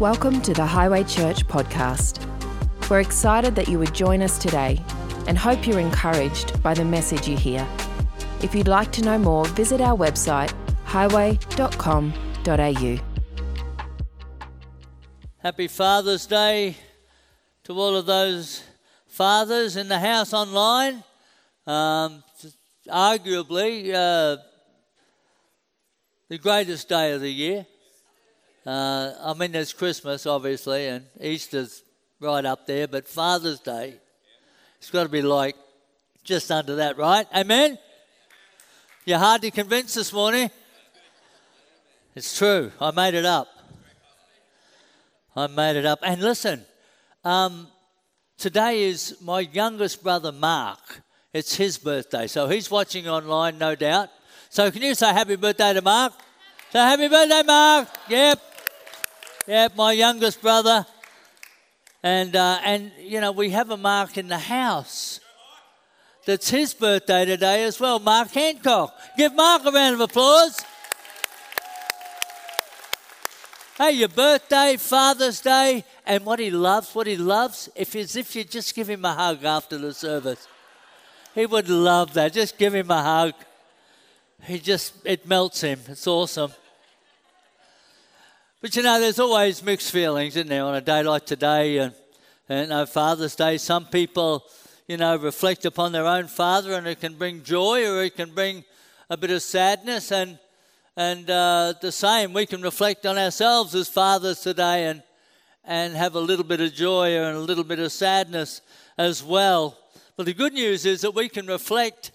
Welcome to the Highway Church podcast. We're excited that you would join us today and hope you're encouraged by the message you hear. If you'd like to know more, visit our website highway.com.au. Happy Father's Day to all of those fathers in the house online. Um, arguably, uh, the greatest day of the year. Uh, I mean, there's Christmas, obviously, and Easter's right up there, but Father's Day, it's got to be like just under that, right? Amen? You're hard to convince this morning. It's true. I made it up. I made it up. And listen, um, today is my youngest brother, Mark. It's his birthday. So he's watching online, no doubt. So can you say happy birthday to Mark? So happy birthday, Mark. Yep. Yep, my youngest brother. And, uh, and, you know, we have a Mark in the house. That's his birthday today as well, Mark Hancock. Give Mark a round of applause. Hey, your birthday, Father's Day, and what he loves, what he loves, if as if you just give him a hug after the service. He would love that. Just give him a hug. He just it melts him. It's awesome. But you know, there's always mixed feelings, isn't there, on a day like today and, and uh, Father's Day. Some people, you know, reflect upon their own father and it can bring joy or it can bring a bit of sadness. And, and uh, the same, we can reflect on ourselves as fathers today and, and have a little bit of joy and a little bit of sadness as well. But the good news is that we can reflect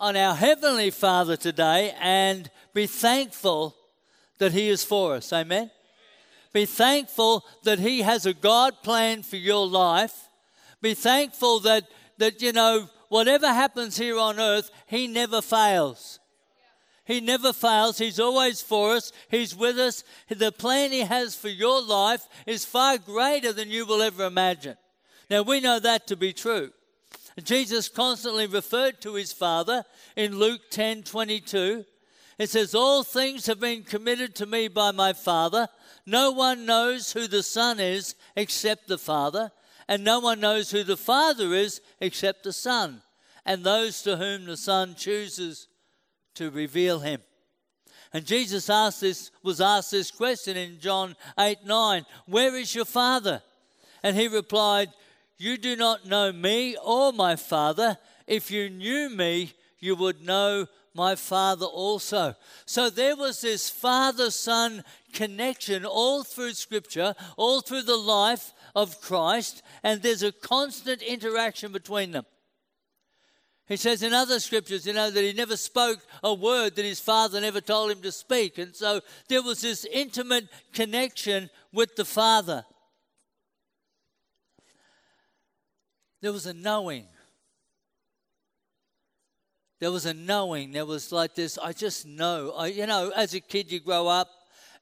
on our Heavenly Father today and be thankful that He is for us. Amen? Be thankful that He has a God plan for your life. Be thankful that, that, you know, whatever happens here on earth, He never fails. He never fails. He's always for us. He's with us. The plan He has for your life is far greater than you will ever imagine. Now, we know that to be true. Jesus constantly referred to His Father in Luke 10 22. It says, All things have been committed to me by my Father. No one knows who the Son is except the Father, and no one knows who the Father is except the Son, and those to whom the Son chooses to reveal him. And Jesus asked this, was asked this question in John 8 9 Where is your Father? And he replied, You do not know me or my Father. If you knew me, you would know my Father also. So there was this Father Son connection all through Scripture, all through the life of Christ, and there's a constant interaction between them. He says in other scriptures, you know, that he never spoke a word that his father never told him to speak. And so there was this intimate connection with the Father. There was a knowing there was a knowing. There was like this, I just know. I, you know, as a kid, you grow up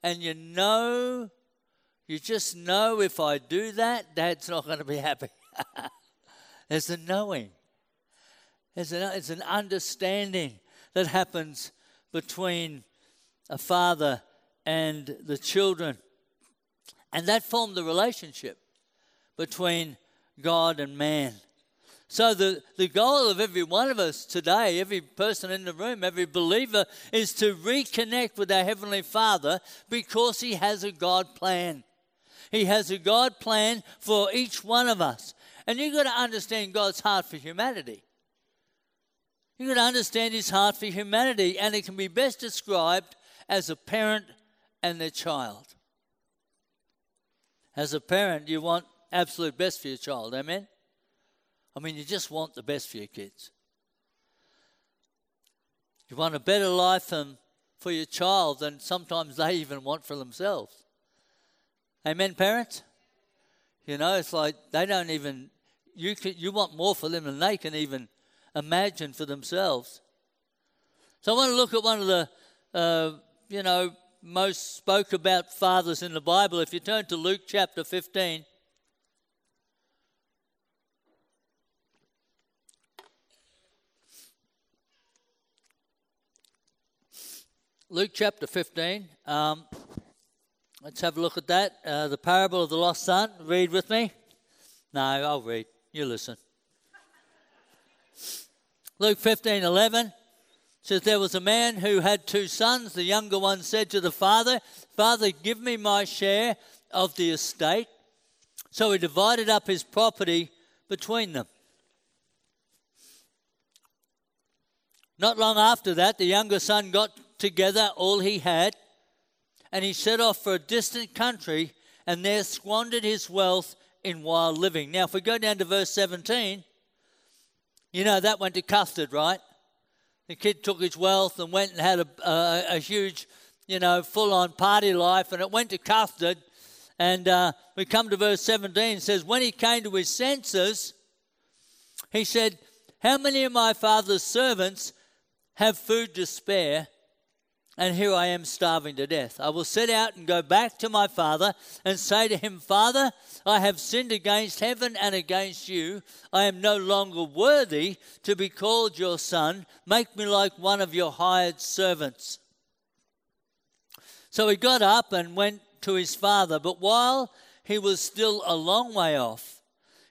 and you know, you just know if I do that, dad's not going to be happy. There's a knowing. There's an, it's an understanding that happens between a father and the children. And that formed the relationship between God and man. So, the, the goal of every one of us today, every person in the room, every believer, is to reconnect with our Heavenly Father because He has a God plan. He has a God plan for each one of us. And you've got to understand God's heart for humanity. You've got to understand His heart for humanity, and it can be best described as a parent and their child. As a parent, you want absolute best for your child, amen? I mean, you just want the best for your kids. You want a better life for your child than sometimes they even want for themselves. Amen, parents? You know, it's like they don't even, you, can, you want more for them than they can even imagine for themselves. So I want to look at one of the, uh, you know, most spoke about fathers in the Bible. If you turn to Luke chapter 15, Luke chapter 15. Um, Let's have a look at that. Uh, the parable of the lost son. Read with me. No, I'll read. You listen. Luke 15 11 says, There was a man who had two sons. The younger one said to the father, Father, give me my share of the estate. So he divided up his property between them. Not long after that, the younger son got together all he had and he set off for a distant country and there squandered his wealth in wild living. Now, if we go down to verse 17, you know that went to custard, right? The kid took his wealth and went and had a, a, a huge, you know, full on party life, and it went to custard. And uh, we come to verse 17, it says, When he came to his senses, he said, How many of my father's servants have food to spare? And here I am starving to death. I will set out and go back to my father and say to him, Father, I have sinned against heaven and against you. I am no longer worthy to be called your son. Make me like one of your hired servants. So he got up and went to his father, but while he was still a long way off,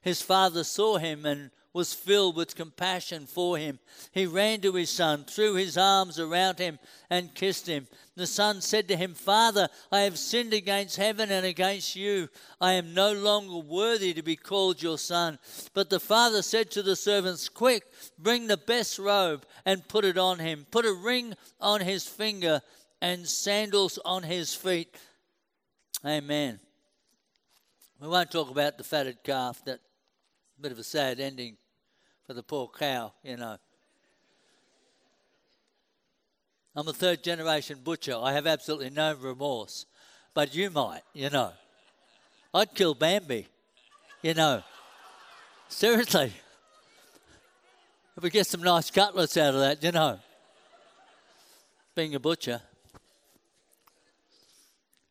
his father saw him and was filled with compassion for him. He ran to his son, threw his arms around him, and kissed him. The son said to him, Father, I have sinned against heaven and against you. I am no longer worthy to be called your son. But the father said to the servants, Quick, bring the best robe and put it on him. Put a ring on his finger and sandals on his feet. Amen. We won't talk about the fatted calf. That bit of a sad ending for the poor cow, you know. I'm a third generation butcher. I have absolutely no remorse. But you might, you know. I'd kill Bambi, you know. Seriously. If we get some nice cutlets out of that, you know. Being a butcher.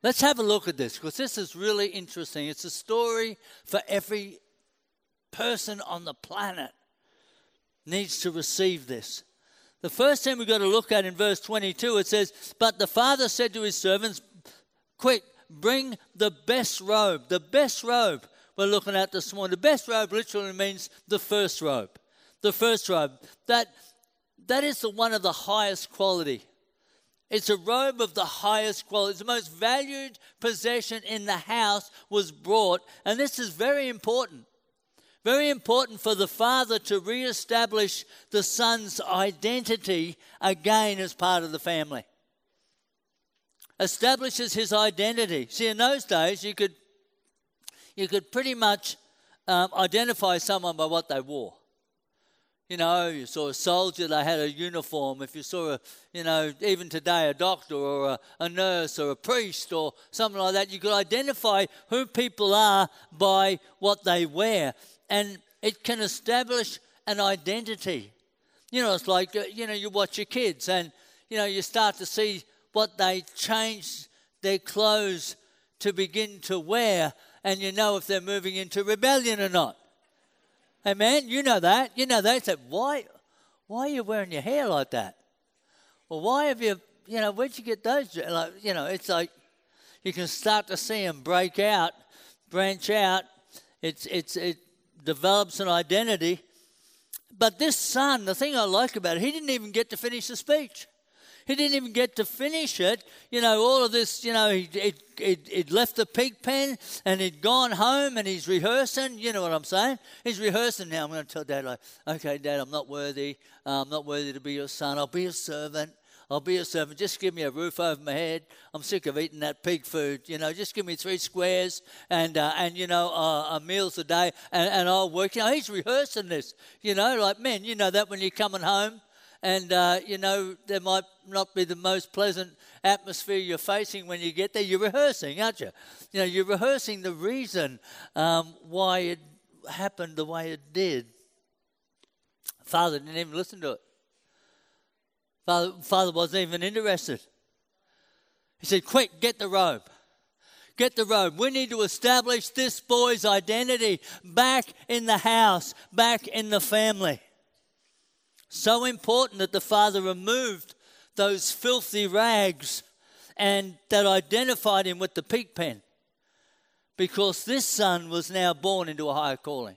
Let's have a look at this because this is really interesting. It's a story for every person on the planet needs to receive this. The first thing we've got to look at in verse 22, it says, But the father said to his servants, Quick, bring the best robe. The best robe we're looking at this morning. The best robe literally means the first robe. The first robe. That, that is the one of the highest quality. It's a robe of the highest quality. The most valued possession in the house was brought. And this is very important very important for the father to re-establish the son's identity again as part of the family. Establishes his identity. See, in those days, you could you could pretty much um, identify someone by what they wore. You know, you saw a soldier, they had a uniform. If you saw a, you know, even today, a doctor or a, a, nurse or a priest or something like that, you could identify who people are by what they wear and it can establish an identity. You know, it's like, uh, you know, you watch your kids and, you know, you start to see what they change their clothes to begin to wear, and you know if they're moving into rebellion or not. Amen. You know that. You know that. Say, why, why are you wearing your hair like that? Well, why have you, you know, where'd you get those? Like, you know, it's like you can start to see them break out, branch out. It's, it's, it, develops an identity. But this son, the thing I like about it, he didn't even get to finish the speech. He didn't even get to finish it. You know, all of this, you know, he'd he'd left the pig pen and he'd gone home and he's rehearsing. You know what I'm saying? He's rehearsing now. I'm going to tell dad, like, okay, dad, I'm not worthy. Uh, I'm not worthy to be your son. I'll be a servant. I'll be a servant. Just give me a roof over my head. I'm sick of eating that pig food. You know, just give me three squares and uh, and you know uh, meals a day, and, and I'll work. You know, he's rehearsing this. You know, like men, you know that when you're coming home, and uh, you know there might not be the most pleasant atmosphere you're facing when you get there. You're rehearsing, aren't you? You know, you're rehearsing the reason um, why it happened the way it did. Father didn't even listen to it. Father, father wasn't even interested. He said, Quick, get the robe. Get the robe. We need to establish this boy's identity back in the house, back in the family. So important that the father removed those filthy rags and that identified him with the pig pen because this son was now born into a higher calling.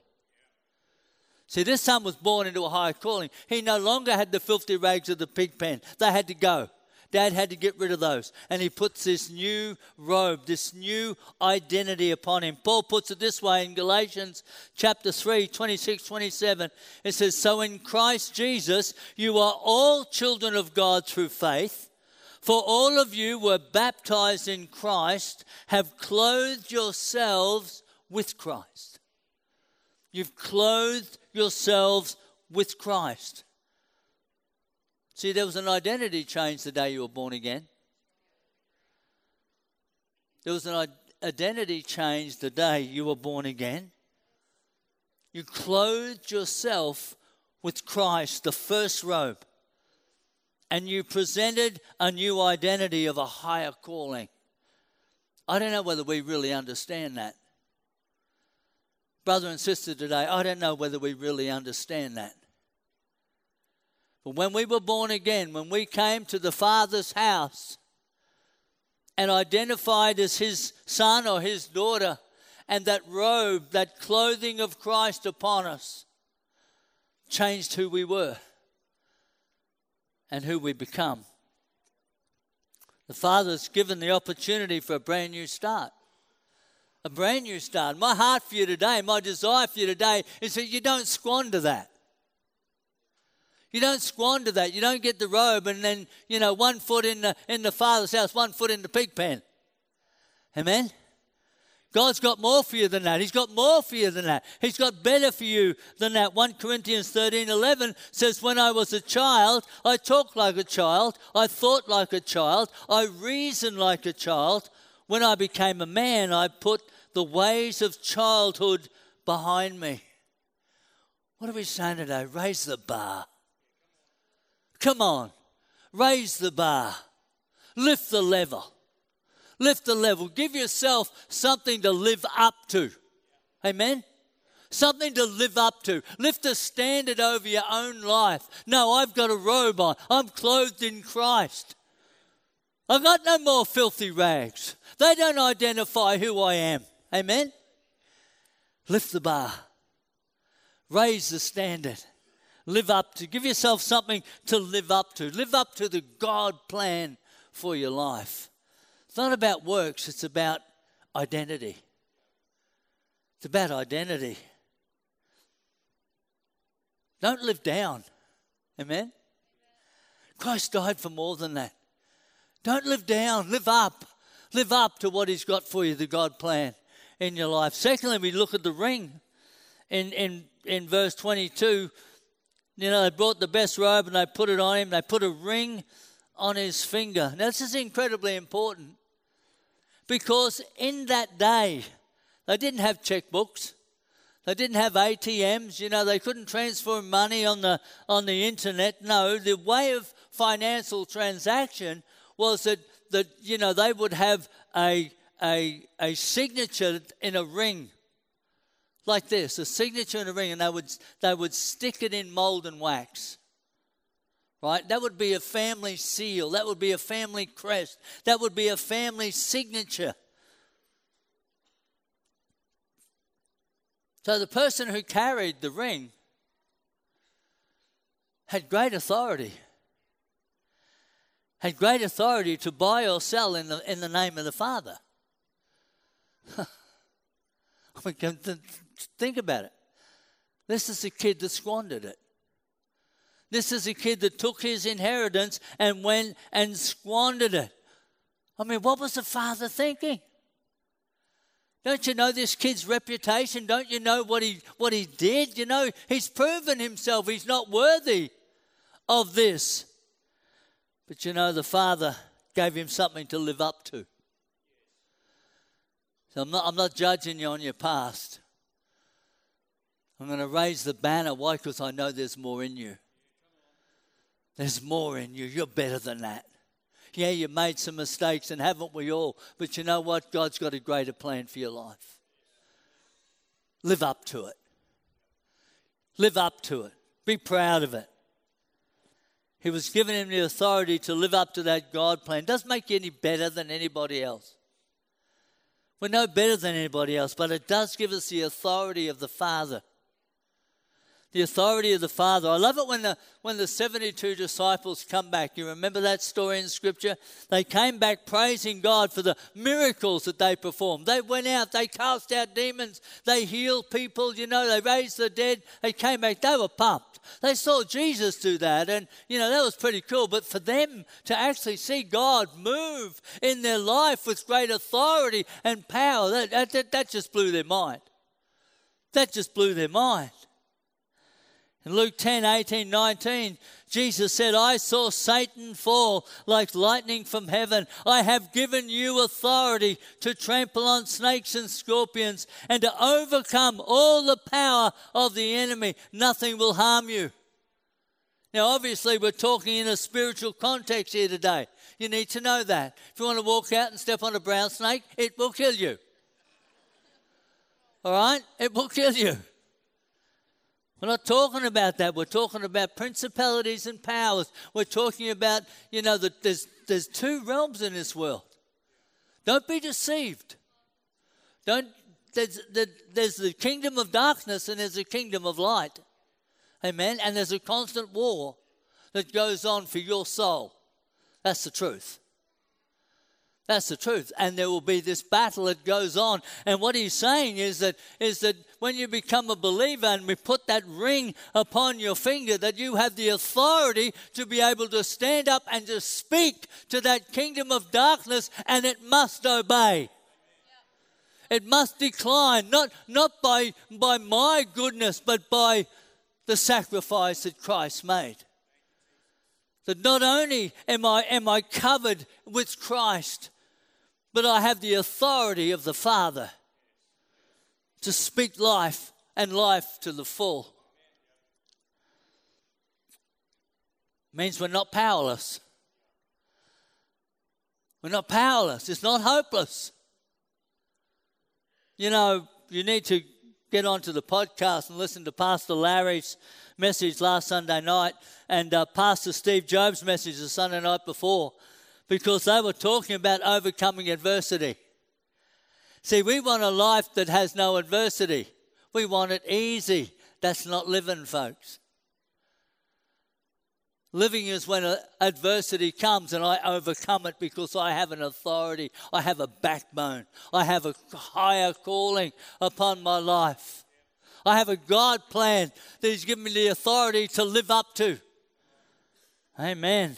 See, this son was born into a higher calling. He no longer had the filthy rags of the pig pen, they had to go. Dad had to get rid of those. And he puts this new robe, this new identity upon him. Paul puts it this way in Galatians chapter 3, 26, 27. It says, So in Christ Jesus, you are all children of God through faith. For all of you were baptized in Christ, have clothed yourselves with Christ. You've clothed yourselves with Christ. See, there was an identity change the day you were born again. There was an identity change the day you were born again. You clothed yourself with Christ, the first robe and you presented a new identity of a higher calling. I don't know whether we really understand that. Brother and sister today, I don't know whether we really understand that. But when we were born again, when we came to the Father's house and identified as his son or his daughter, and that robe, that clothing of Christ upon us, changed who we were and who we become. The Father's given the opportunity for a brand new start. A brand new start. My heart for you today, my desire for you today is that you don't squander that. You don't squander that. You don't get the robe and then, you know, one foot in the, in the Father's house, one foot in the pig pen. Amen? God's got more for you than that. He's got more for you than that. He's got better for you than that. 1 Corinthians 13 11 says, When I was a child, I talked like a child, I thought like a child, I reasoned like a child. When I became a man, I put the ways of childhood behind me. What are we saying today? Raise the bar. Come on, raise the bar, lift the level. Lift the level. Give yourself something to live up to. Amen? Something to live up to. Lift a standard over your own life. No, I've got a robe on. I'm clothed in Christ. I've got no more filthy rags. They don't identify who I am. Amen? Lift the bar. Raise the standard. Live up to. Give yourself something to live up to. Live up to the God plan for your life. It's not about works, it's about identity. It's about identity. Don't live down. Amen? Christ died for more than that. Don't live down, live up. Live up to what He's got for you, the God plan in your life. Secondly, we look at the ring in, in, in verse 22. You know, they brought the best robe and they put it on him. They put a ring on his finger. Now, this is incredibly important because in that day, they didn't have checkbooks. They didn't have ATMs, you know, they couldn't transfer money on the on the internet. No, the way of financial transaction was that that you know they would have a a a signature in a ring like this, a signature in a ring, and they would they would stick it in mold and wax right? That would be a family seal. That would be a family crest. That would be a family signature. So the person who carried the ring had great authority. Had great authority to buy or sell in the, in the name of the Father. think about it. This is a kid that squandered it. This is a kid that took his inheritance and went and squandered it. I mean, what was the father thinking? Don't you know this kid's reputation? Don't you know what he what he did? You know, he's proven himself he's not worthy of this. But you know, the father gave him something to live up to. So I'm not, I'm not judging you on your past. I'm going to raise the banner. Why? Because I know there's more in you. There's more in you. You're better than that. Yeah, you made some mistakes, and haven't we all? But you know what? God's got a greater plan for your life. Live up to it. Live up to it. Be proud of it. He was given him the authority to live up to that God plan. Doesn't make you any better than anybody else. We're no better than anybody else, but it does give us the authority of the Father the authority of the Father. I love it when the, when the 72 disciples come back. You remember that story in Scripture? They came back praising God for the miracles that they performed. They went out, they cast out demons, they healed people, you know, they raised the dead. They came back, they were pumped. They saw Jesus do that, and, you know, that was pretty cool. But for them to actually see God move in their life with great authority and power, that, that, that just blew their mind. That just blew their mind. In Luke 10 18, 19, Jesus said, I saw Satan fall like lightning from heaven. I have given you authority to trample on snakes and scorpions and to overcome all the power of the enemy. Nothing will harm you. Now, obviously, we're talking in a spiritual context here today. You need to know that. If you want to walk out and step on a brown snake, it will kill you. All right? It will kill you. We're not talking about that. We're talking about principalities and powers. We're talking about, you know, that there's, there's two realms in this world. Don't be deceived. Don't, there's, there's the kingdom of darkness and there's the kingdom of light. Amen. And there's a constant war that goes on for your soul. That's the truth. That's the truth. And there will be this battle that goes on. And what he's saying is that is that when you become a believer and we put that ring upon your finger, that you have the authority to be able to stand up and to speak to that kingdom of darkness, and it must obey. It must decline, not, not by, by my goodness, but by the sacrifice that Christ made. That not only am I, am I covered with Christ, but I have the authority of the Father to speak life and life to the full. Means we're not powerless. We're not powerless. It's not hopeless. You know, you need to get onto the podcast and listen to Pastor Larry's message last Sunday night and uh, Pastor Steve Job's message the Sunday night before because they were talking about overcoming adversity. See, we want a life that has no adversity. We want it easy. That's not living, folks. Living is when adversity comes and I overcome it because I have an authority, I have a backbone, I have a higher calling upon my life. I have a God plan that He's given me the authority to live up to. Amen.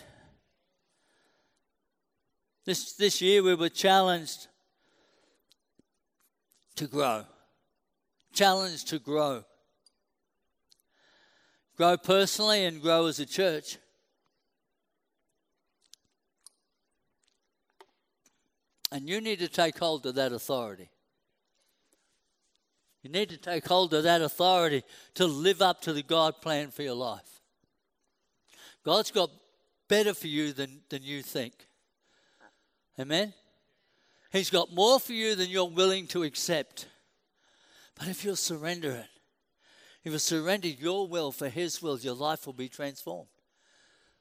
This, this year we were challenged to grow. Challenge to grow. Grow personally and grow as a church. And you need to take hold of that authority. You need to take hold of that authority to live up to the God plan for your life. God's got better for you than, than you think. Amen? He's got more for you than you're willing to accept. But if you'll surrender it, if you surrender your will for His will, your life will be transformed.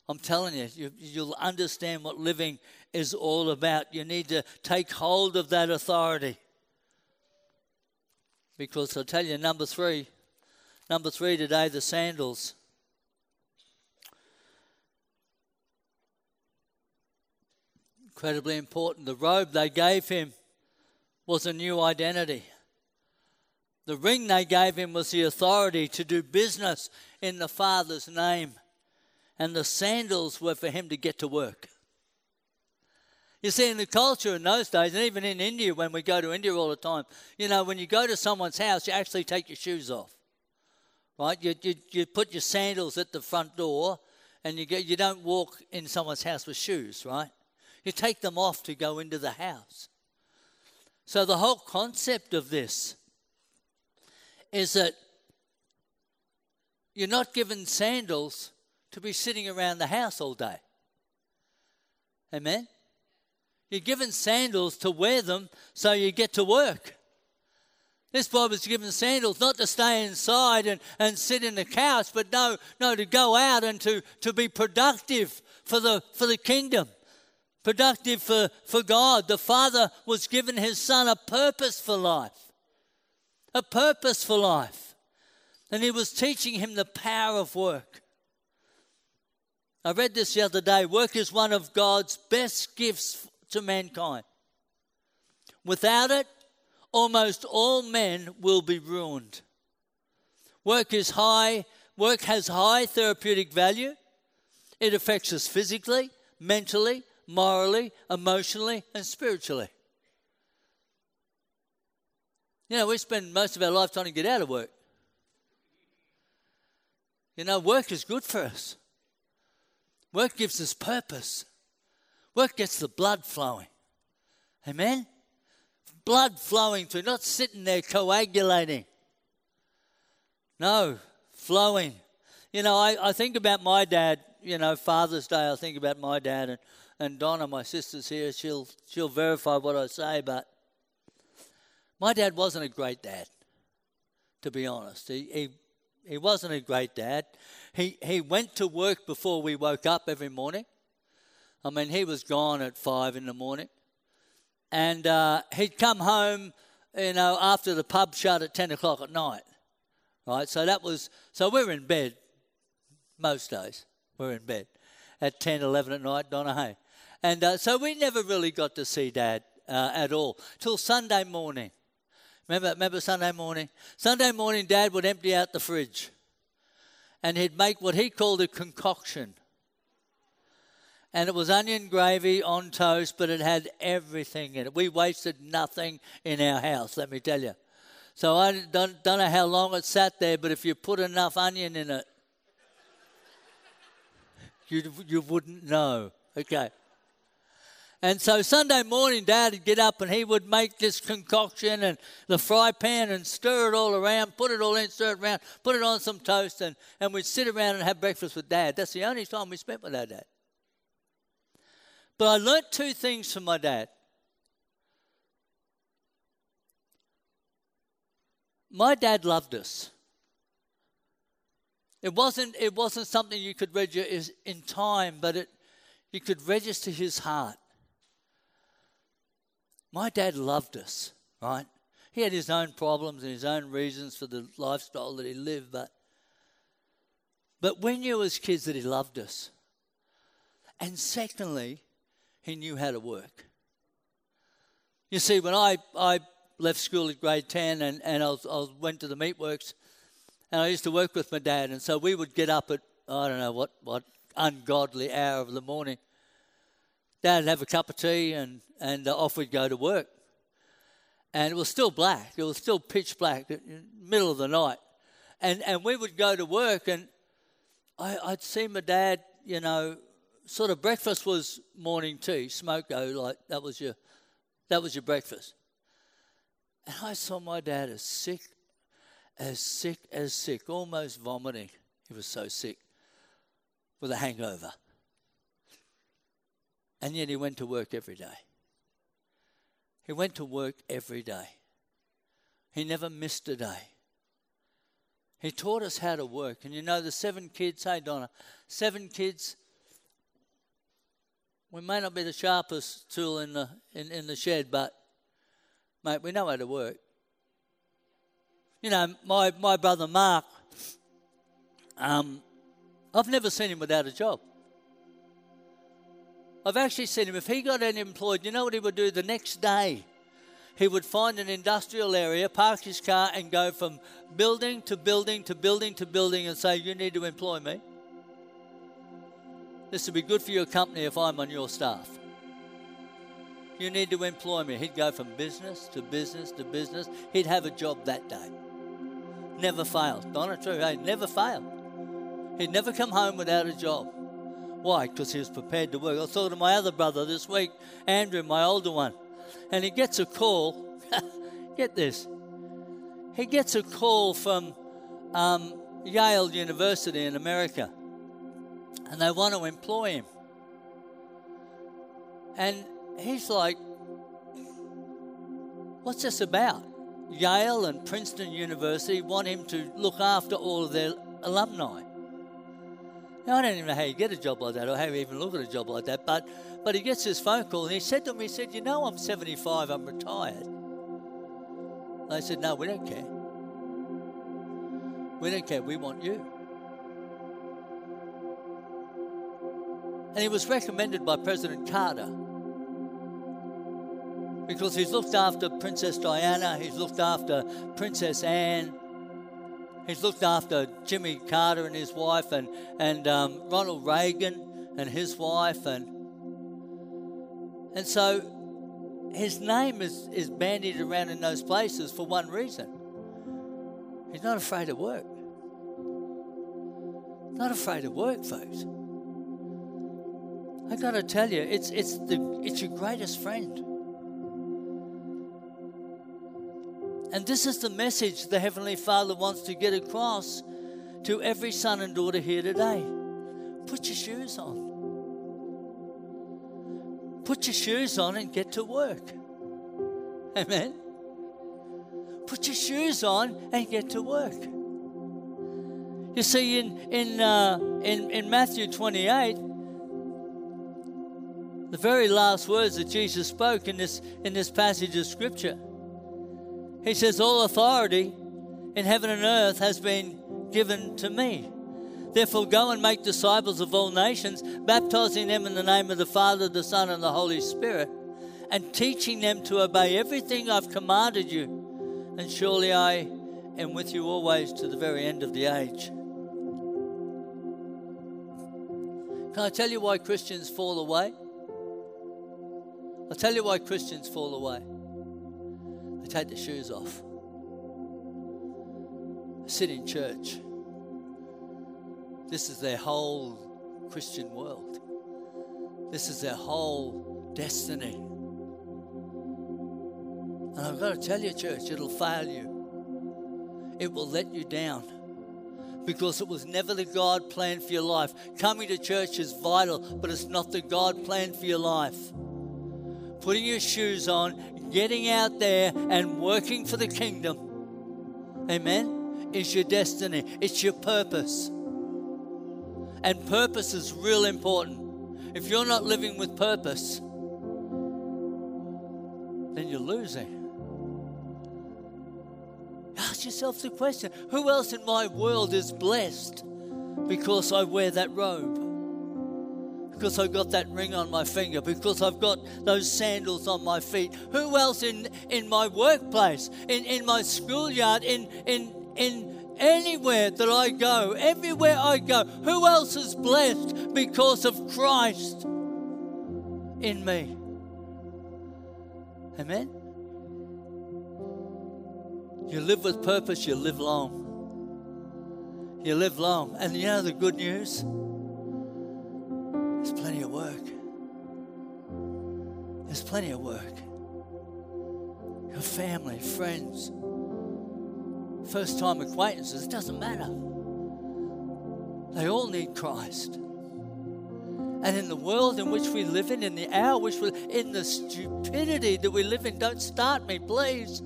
I'm telling you, you, you'll understand what living is all about. You need to take hold of that authority. Because I'll tell you, number three, number three today, the sandals. Incredibly important. The robe they gave him was a new identity. The ring they gave him was the authority to do business in the Father's name. And the sandals were for him to get to work. You see, in the culture in those days, and even in India, when we go to India all the time, you know, when you go to someone's house, you actually take your shoes off. Right? You, you, you put your sandals at the front door, and you, get, you don't walk in someone's house with shoes, right? You take them off to go into the house. So the whole concept of this is that you're not given sandals to be sitting around the house all day. Amen? You're given sandals to wear them so you get to work. This boy was given sandals not to stay inside and, and sit in the couch, but no, no, to go out and to, to be productive for the, for the kingdom, productive for, for God. The Father was given his Son a purpose for life, a purpose for life. And he was teaching him the power of work. I read this the other day. Work is one of God's best gifts to mankind. Without it, almost all men will be ruined. Work is high, work has high therapeutic value. It affects us physically, mentally, morally, emotionally, and spiritually. You know, we spend most of our life trying to get out of work. You know, work is good for us. Work gives us purpose. Work gets the blood flowing. Amen? Blood flowing through, not sitting there coagulating. No, flowing. You know, I, I think about my dad, you know, Father's Day, I think about my dad and, and Donna, my sister's here, she'll she'll verify what I say, but my dad wasn't a great dad, to be honest. He he, he wasn't a great dad. He he went to work before we woke up every morning. I mean, he was gone at five in the morning. And uh, he'd come home, you know, after the pub shut at 10 o'clock at night. Right? So that was, so we're in bed most days. We're in bed at 10, 11 at night, Donna Hay. And uh, so we never really got to see Dad uh, at all till Sunday morning. Remember, remember Sunday morning? Sunday morning, Dad would empty out the fridge and he'd make what he called a concoction and it was onion gravy on toast, but it had everything in it. We wasted nothing in our house, let me tell you. So I don't, don't know how long it sat there, but if you put enough onion in it, you, you wouldn't know. Okay. And so Sunday morning, Dad would get up and he would make this concoction and the fry pan and stir it all around, put it all in, stir it around, put it on some toast, and, and we'd sit around and have breakfast with Dad. That's the only time we spent with our dad. But I learnt two things from my dad. My dad loved us. It wasn't, it wasn't something you could register in time, but it, you could register his heart. My dad loved us, right? He had his own problems and his own reasons for the lifestyle that he lived, but but we knew as kids that he loved us. And secondly, he knew how to work. You see, when I, I left school at grade 10 and, and I, was, I went to the meatworks, and I used to work with my dad, and so we would get up at, I don't know what, what ungodly hour of the morning. Dad would have a cup of tea, and, and uh, off we'd go to work. And it was still black. It was still pitch black, middle of the night. And, and we would go to work, and I, I'd see my dad, you know, sort of breakfast was morning tea, smoke go, like that was your that was your breakfast. And I saw my dad as sick, as sick as sick, almost vomiting. He was so sick with a hangover. And yet he went to work every day. He went to work every day. He never missed a day. He taught us how to work. And you know, the seven kids, hey, Donna, seven kids, we may not be the sharpest tool in the, in, in the shed, but, mate, we know how to work. You know, my, my brother Mark, um, I've never seen him without a job. I've actually seen him, if he got unemployed, you know what he would do the next day? He would find an industrial area, park his car, and go from building to building to building to building and say, You need to employ me. This would be good for your company if I'm on your staff. You need to employ me. He'd go from business to business to business. He'd have a job that day. Never failed. Donna true, hey, never failed. He'd never come home without a job. Why? Because he was prepared to work. I saw to my other brother this week, Andrew, my older one, and he gets a call. get this. He gets a call from um, Yale University in America and they want to employ him. And he's like, What's this about? Yale and Princeton University want him to look after all of their alumni. I don't even know how you get a job like that or how you even look at a job like that, but, but he gets this phone call and he said to me, he said, You know, I'm 75, I'm retired. I said, No, we don't care. We don't care, we want you. And he was recommended by President Carter because he's looked after Princess Diana, he's looked after Princess Anne, he's looked after Jimmy Carter and his wife, and, and um, Ronald Reagan and his wife. And, and so his name is, is bandied around in those places for one reason he's not afraid of work. Not afraid of work, folks. I got to tell you, it's, it's, the, it's your greatest friend. And this is the message the Heavenly Father wants to get across to every son and daughter here today. Put your shoes on. Put your shoes on and get to work. Amen. Put your shoes on and get to work. You see, in in uh, in, in Matthew 28, the very last words that Jesus spoke in this in this passage of scripture. He says, All authority in heaven and earth has been given to me. Therefore, go and make disciples of all nations, baptizing them in the name of the Father, the Son, and the Holy Spirit, and teaching them to obey everything I've commanded you. And surely I am with you always to the very end of the age. Can I tell you why Christians fall away? I'll tell you why Christians fall away. They take their shoes off, they sit in church. This is their whole Christian world. This is their whole destiny. And I've got to tell you, church, it'll fail you. It will let you down because it was never the God plan for your life. Coming to church is vital, but it's not the God plan for your life putting your shoes on, getting out there and working for the kingdom. Amen. Is your destiny, it's your purpose. And purpose is real important. If you're not living with purpose, then you're losing. Ask yourself the question who else in my world is blessed because I wear that robe? Because I've got that ring on my finger, because I've got those sandals on my feet. Who else in, in my workplace, in, in my schoolyard, in, in, in anywhere that I go, everywhere I go, who else is blessed because of Christ in me? Amen? You live with purpose, you live long. You live long. And you know the good news? There's plenty of work. Your family, friends, first time acquaintances, it doesn't matter. They all need Christ. And in the world in which we live in, in the hour which we in the stupidity that we live in, don't start me, please.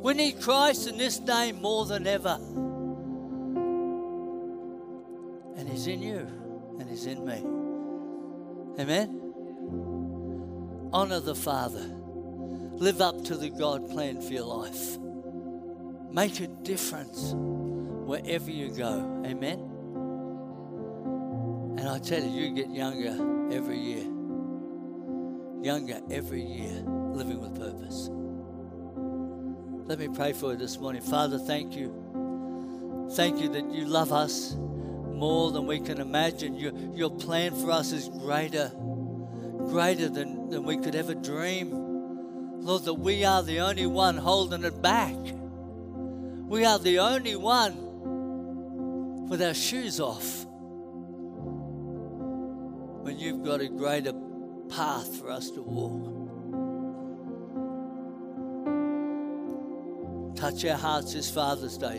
We need Christ in this day more than ever. And He's in you and He's in me. Amen? Honor the Father. Live up to the God plan for your life. Make a difference wherever you go. Amen? And I tell you, you get younger every year. Younger every year, living with purpose. Let me pray for you this morning. Father, thank you. Thank you that you love us more than we can imagine. Your, your plan for us is greater, greater than, than we could ever dream. Lord, that we are the only one holding it back. We are the only one with our shoes off. When you've got a greater path for us to walk. Touch our hearts this Father's Day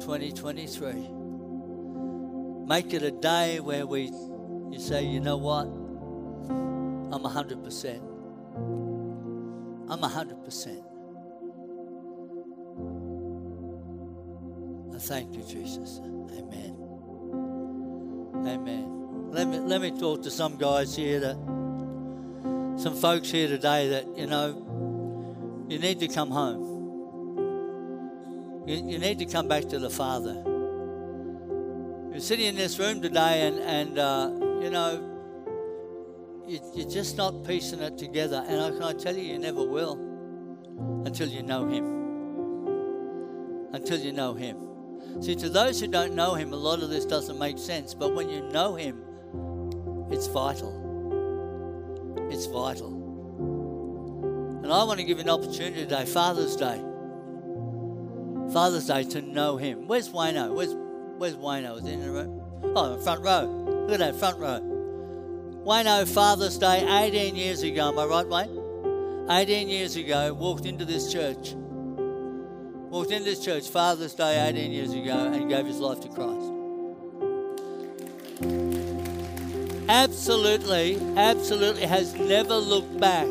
2023. Make it a day where we, you say, you know what? I'm 100%. I'm 100%. I thank you, Jesus. Amen. Amen. Let me, let me talk to some guys here that, some folks here today that, you know, you need to come home. You, you need to come back to the Father. You're sitting in this room today and, and uh, you know, you, you're just not piecing it together. And I can tell you, you never will until you know Him. Until you know Him. See, to those who don't know Him, a lot of this doesn't make sense. But when you know Him, it's vital. It's vital. And I want to give you an opportunity today, Father's Day. Father's Day to know Him. Where's Wayno? Where's Where's Wayno? Is he in the room? Oh, front row. Look at that front row. Wayno, Father's Day, 18 years ago. Am I right, Wayne? 18 years ago, walked into this church walked into this church Father's Day 18 years ago and gave his life to Christ. Absolutely, absolutely has never looked back.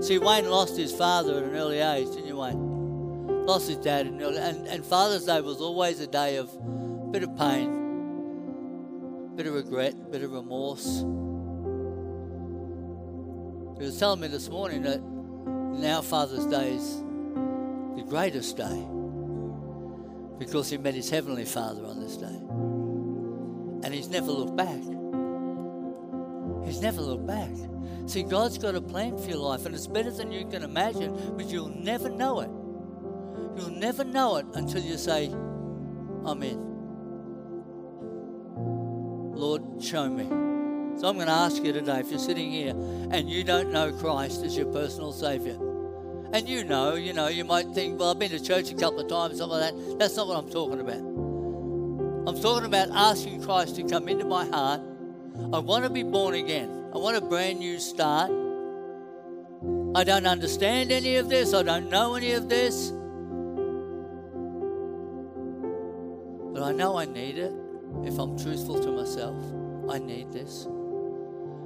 See, Wayne lost his father at an early age, didn't you, Wayne? Lost his dad at an early and, and Father's Day was always a day of a bit of pain, bit of regret, bit of remorse. He was telling me this morning that now Father's Day is the greatest day because he met his heavenly Father on this day. And he's never looked back. He's never looked back. See, God's got a plan for your life, and it's better than you can imagine, but you'll never know it. You'll never know it until you say, I'm in. Lord, show me. So I'm going to ask you today if you're sitting here and you don't know Christ as your personal Savior, and you know, you know, you might think, well, I've been to church a couple of times, something like that. That's not what I'm talking about. I'm talking about asking Christ to come into my heart. I want to be born again. I want a brand new start. I don't understand any of this. I don't know any of this. But I know I need it. If I'm truthful to myself, I need this.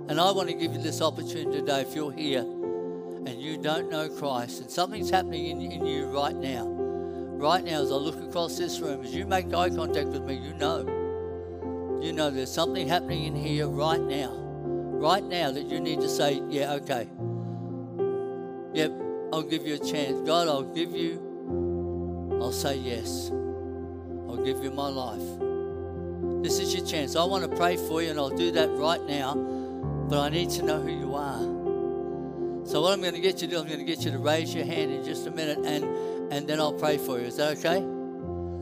And I want to give you this opportunity today if you're here and you don't know Christ, and something's happening in, in you right now, right now, as I look across this room, as you make eye contact with me, you know, you know there's something happening in here right now, right now that you need to say, yeah, okay, yep, I'll give you a chance. God, I'll give you, I'll say yes. I'll give you my life. This is your chance. I want to pray for you, and I'll do that right now, but I need to know who you are. So what I'm going to get you to do, I'm going to get you to raise your hand in just a minute, and and then I'll pray for you. Is that okay?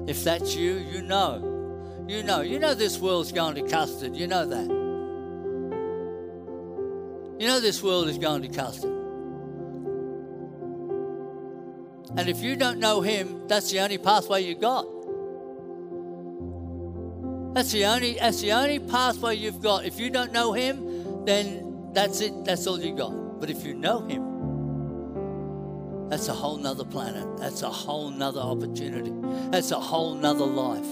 If that's you, you know, you know, you know this world's going to custard. You know that. You know this world is going to custard. And if you don't know Him, that's the only pathway you got. That's the only that's the only pathway you've got. If you don't know Him, then that's it. That's all you got. But if you know Him, that's a whole nother planet. That's a whole nother opportunity. That's a whole nother life.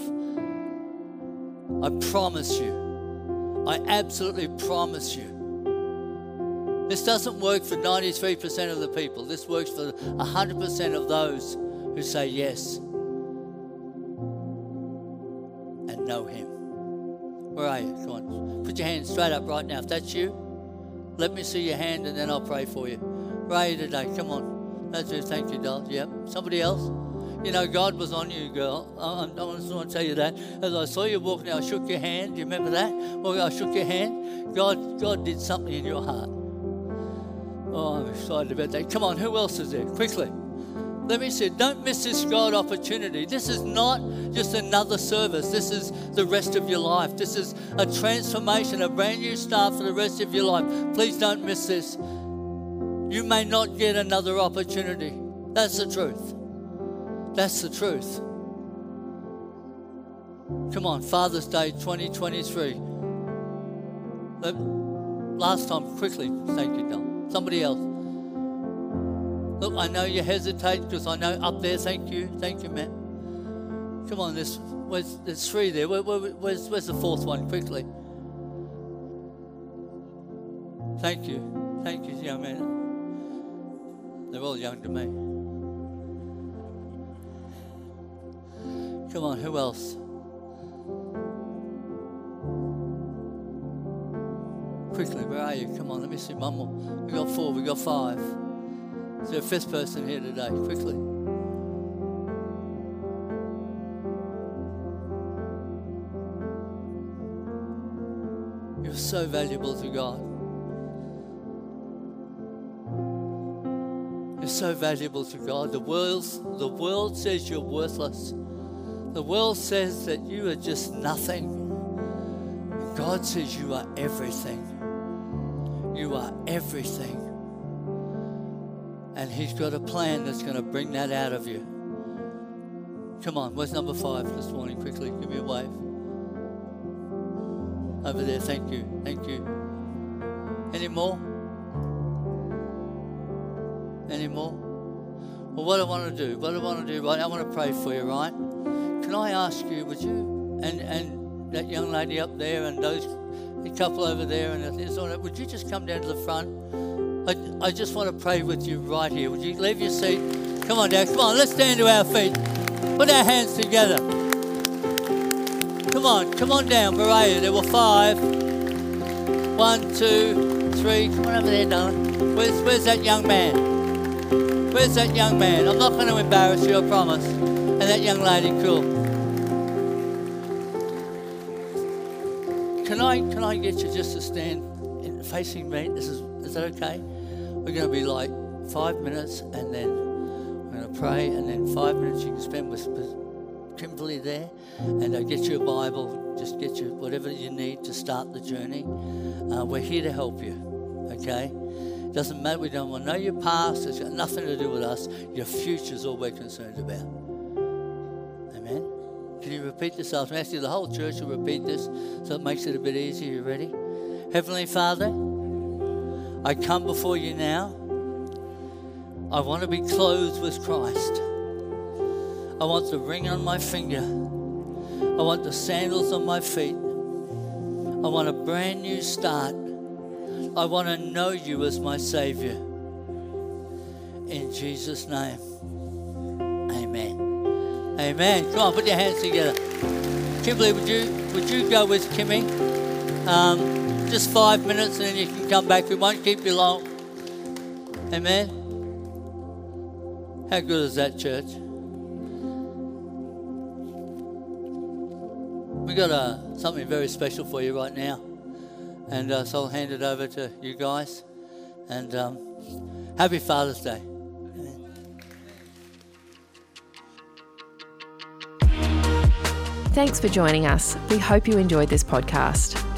I promise you. I absolutely promise you. This doesn't work for 93% of the people. This works for 100% of those who say yes and know Him. Where are you? Come on. Put your hand straight up right now. If that's you, let me see your hand and then I'll pray for you. Pray today. Come on. That's it. Thank you, doll. Yep. Somebody else? You know, God was on you, girl. I, I just want to tell you that. As I saw you walking, I shook your hand. Do you remember that? Well, I shook your hand. God, God did something in your heart. Oh, I'm excited about that. Come on, who else is there? Quickly. Let me say, don't miss this God opportunity. This is not just another service. This is the rest of your life. This is a transformation, a brand new start for the rest of your life. Please don't miss this. You may not get another opportunity. That's the truth. That's the truth. Come on, Father's Day 2023. Last time, quickly. Thank you, Don. Somebody else. Look, I know you hesitate because I know up there. Thank you, thank you, Matt. Come on, there's where's there's three there. Where, where, where's where's the fourth one? Quickly. Thank you, thank you, young man. They're all young to me. Come on, who else? Quickly, where are you? Come on, let me see one more. We got four, we got five. Is there a fifth person here today? Quickly. You're so valuable to God. You're so valuable to God. The world, the world says you're worthless. The world says that you are just nothing. God says you are everything. You are everything. And He's got a plan that's going to bring that out of you. Come on, where's number five this morning? Quickly, give me a wave. Over there, thank you, thank you. Any more? Any more? Well, what I want to do, what I want to do, right? I want to pray for you, right? Can I ask you, would you, and and that young lady up there, and those, a couple over there, and there's all that, would you just come down to the front? I, I just want to pray with you right here. Would you leave your seat? Come on, Dad. Come on, let's stand to our feet. Put our hands together. Come on, come on down, Berea. There were five. One, two, three. Come on over there, darling. Where's, where's that young man? Where's that young man? I'm not going to embarrass you, I promise. And that young lady, cool. Can I, can I get you just to stand facing me? This is, is that okay? We're going to be like five minutes and then we're going to pray and then five minutes you can spend with, Kimberly there and I'll get you a Bible, just get you whatever you need to start the journey. Uh, we're here to help you, okay? Doesn't matter, we don't want to know your past, it's got nothing to do with us. Your future is all we're concerned about. Amen? Can you repeat this after me? Actually, the whole church will repeat this so it makes it a bit easier. You ready? Heavenly Father, I come before you now. I want to be clothed with Christ. I want the ring on my finger. I want the sandals on my feet. I want a brand new start. I want to know you as my Savior. In Jesus' name. Amen. Amen. Come on, put your hands together. Kimberly, would you would you go with Kimmy? Um, just five minutes and then you can come back. We won't keep you long. Amen. How good is that, church? We've got uh, something very special for you right now, and uh, so I'll hand it over to you guys. And um, happy Father's Day. Thanks for joining us. We hope you enjoyed this podcast.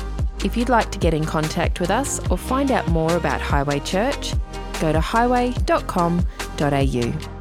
If you'd like to get in contact with us or find out more about Highway Church, go to highway.com.au.